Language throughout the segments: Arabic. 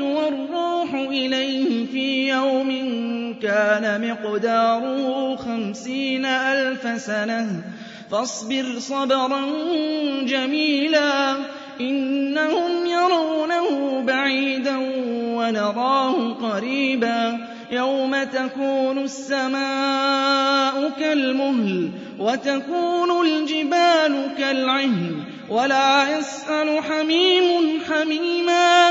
والروح إليه في يوم كان مقداره خمسين ألف سنة. فاصبر صبرا جميلا إنهم يرونه بعيدا ونراه قريبا. يوم تكون السماء كالمهل وتكون الجبال كالعهن ولا يسأل حميم حميما.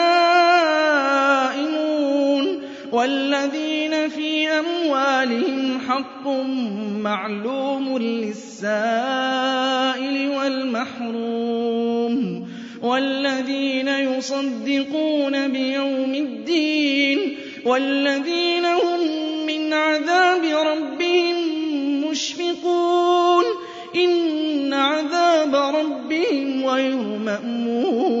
والذين في أموالهم حق معلوم للسائل والمحروم والذين يصدقون بيوم الدين والذين هم من عذاب ربهم مشفقون إن عذاب ربهم غير مأمون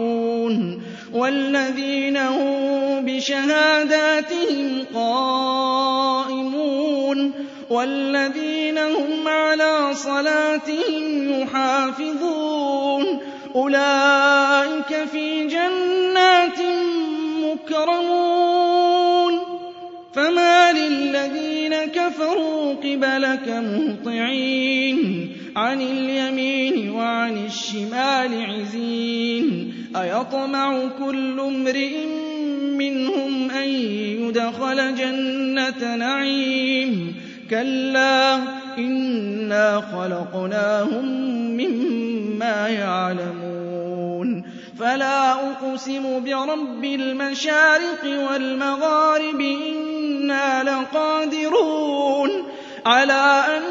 والذين هم بشهاداتهم قائمون والذين هم على صلاتهم يحافظون أولئك في جنات مكرمون فما للذين كفروا قبلك مهطعين عن اليمين وعن الشمال عزين أيطمع كل امرئ منهم أن يدخل جنة نعيم. كلا إنا خلقناهم مما يعلمون. فلا أقسم برب المشارق والمغارب إنا لقادرون على أن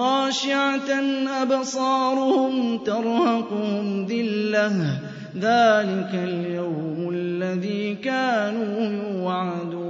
خاشعة أبصارهم ترهقهم ذلة ذلك اليوم الذي كانوا يوعدون